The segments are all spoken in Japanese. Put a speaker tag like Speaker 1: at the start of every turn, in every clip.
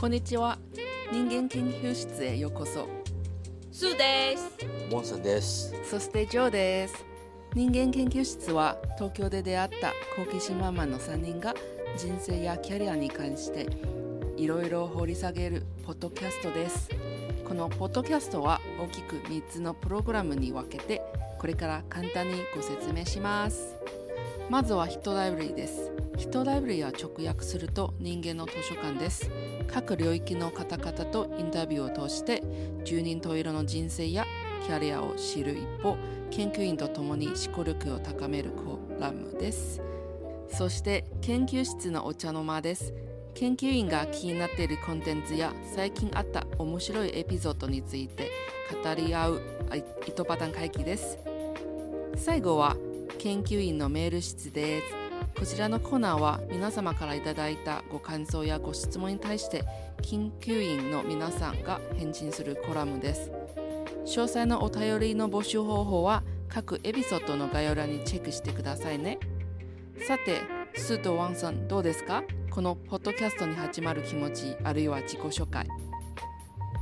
Speaker 1: こんにちは。人間研究室へようこそ。
Speaker 2: スーです。
Speaker 3: モンさんです。
Speaker 1: そしてジョーです。人間研究室は東京で出会った好奇心ママの3人が人生やキャリアに関していろいろ掘り下げるポッドキャストです。このポッドキャストは大きく3つのプログラムに分けてこれから簡単にご説明します。まずはヒトライブラリーですヒトライブリーは直訳すると人間の図書館です。各領域の方々とインタビューを通して十人十色の人生やキャリアを知る一方研究員と共に思考力を高めるコラムです。そして研究室のお茶の間です。研究員が気になっているコンテンツや最近あった面白いエピソードについて語り合う糸パターン会議です。最後は研究員のメール室です。こちらのコーナーは皆様からいただいたご感想やご質問に対して研究員の皆さんが返信するコラムです。詳細のお便りの募集方法は各エピソードの概要欄にチェックしてくださいね。さてスーとワンさんどうですか？このポッドキャストに始まる気持ちあるいは自己紹介。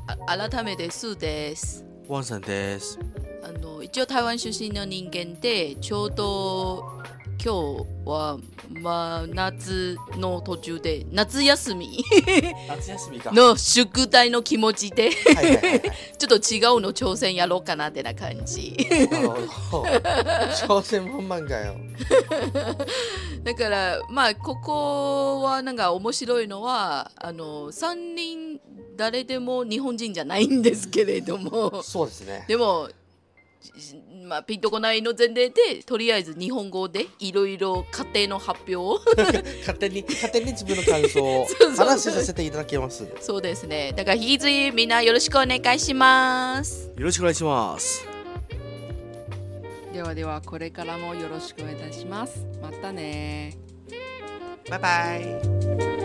Speaker 2: あ改めてスーです。
Speaker 3: ワンさんです。
Speaker 2: あの一応台湾出身の人間でちょうど今日は真夏の途中で夏休み
Speaker 3: 夏休みか。
Speaker 2: の宿題の気持ちで。ちょっと違うの挑戦やろうかなってな感じ。
Speaker 3: 挑戦満々かよ。
Speaker 2: だからまあここはなんか面白いのはあの3人誰でも日本人じゃないんですけれども
Speaker 3: そうですね。
Speaker 2: でも、じまあ、ピンとこないの前提でとりあえず日本語でいろいろ家庭の発表を
Speaker 3: 勝手に勝手に自分の感想を 話しさせていただきます。よ
Speaker 2: そうですねだから引き続きみんなよろしくお願いします
Speaker 3: ろしくお願いします。
Speaker 1: ではではこれからもよろしくお願いしますまたね
Speaker 3: バイバイ。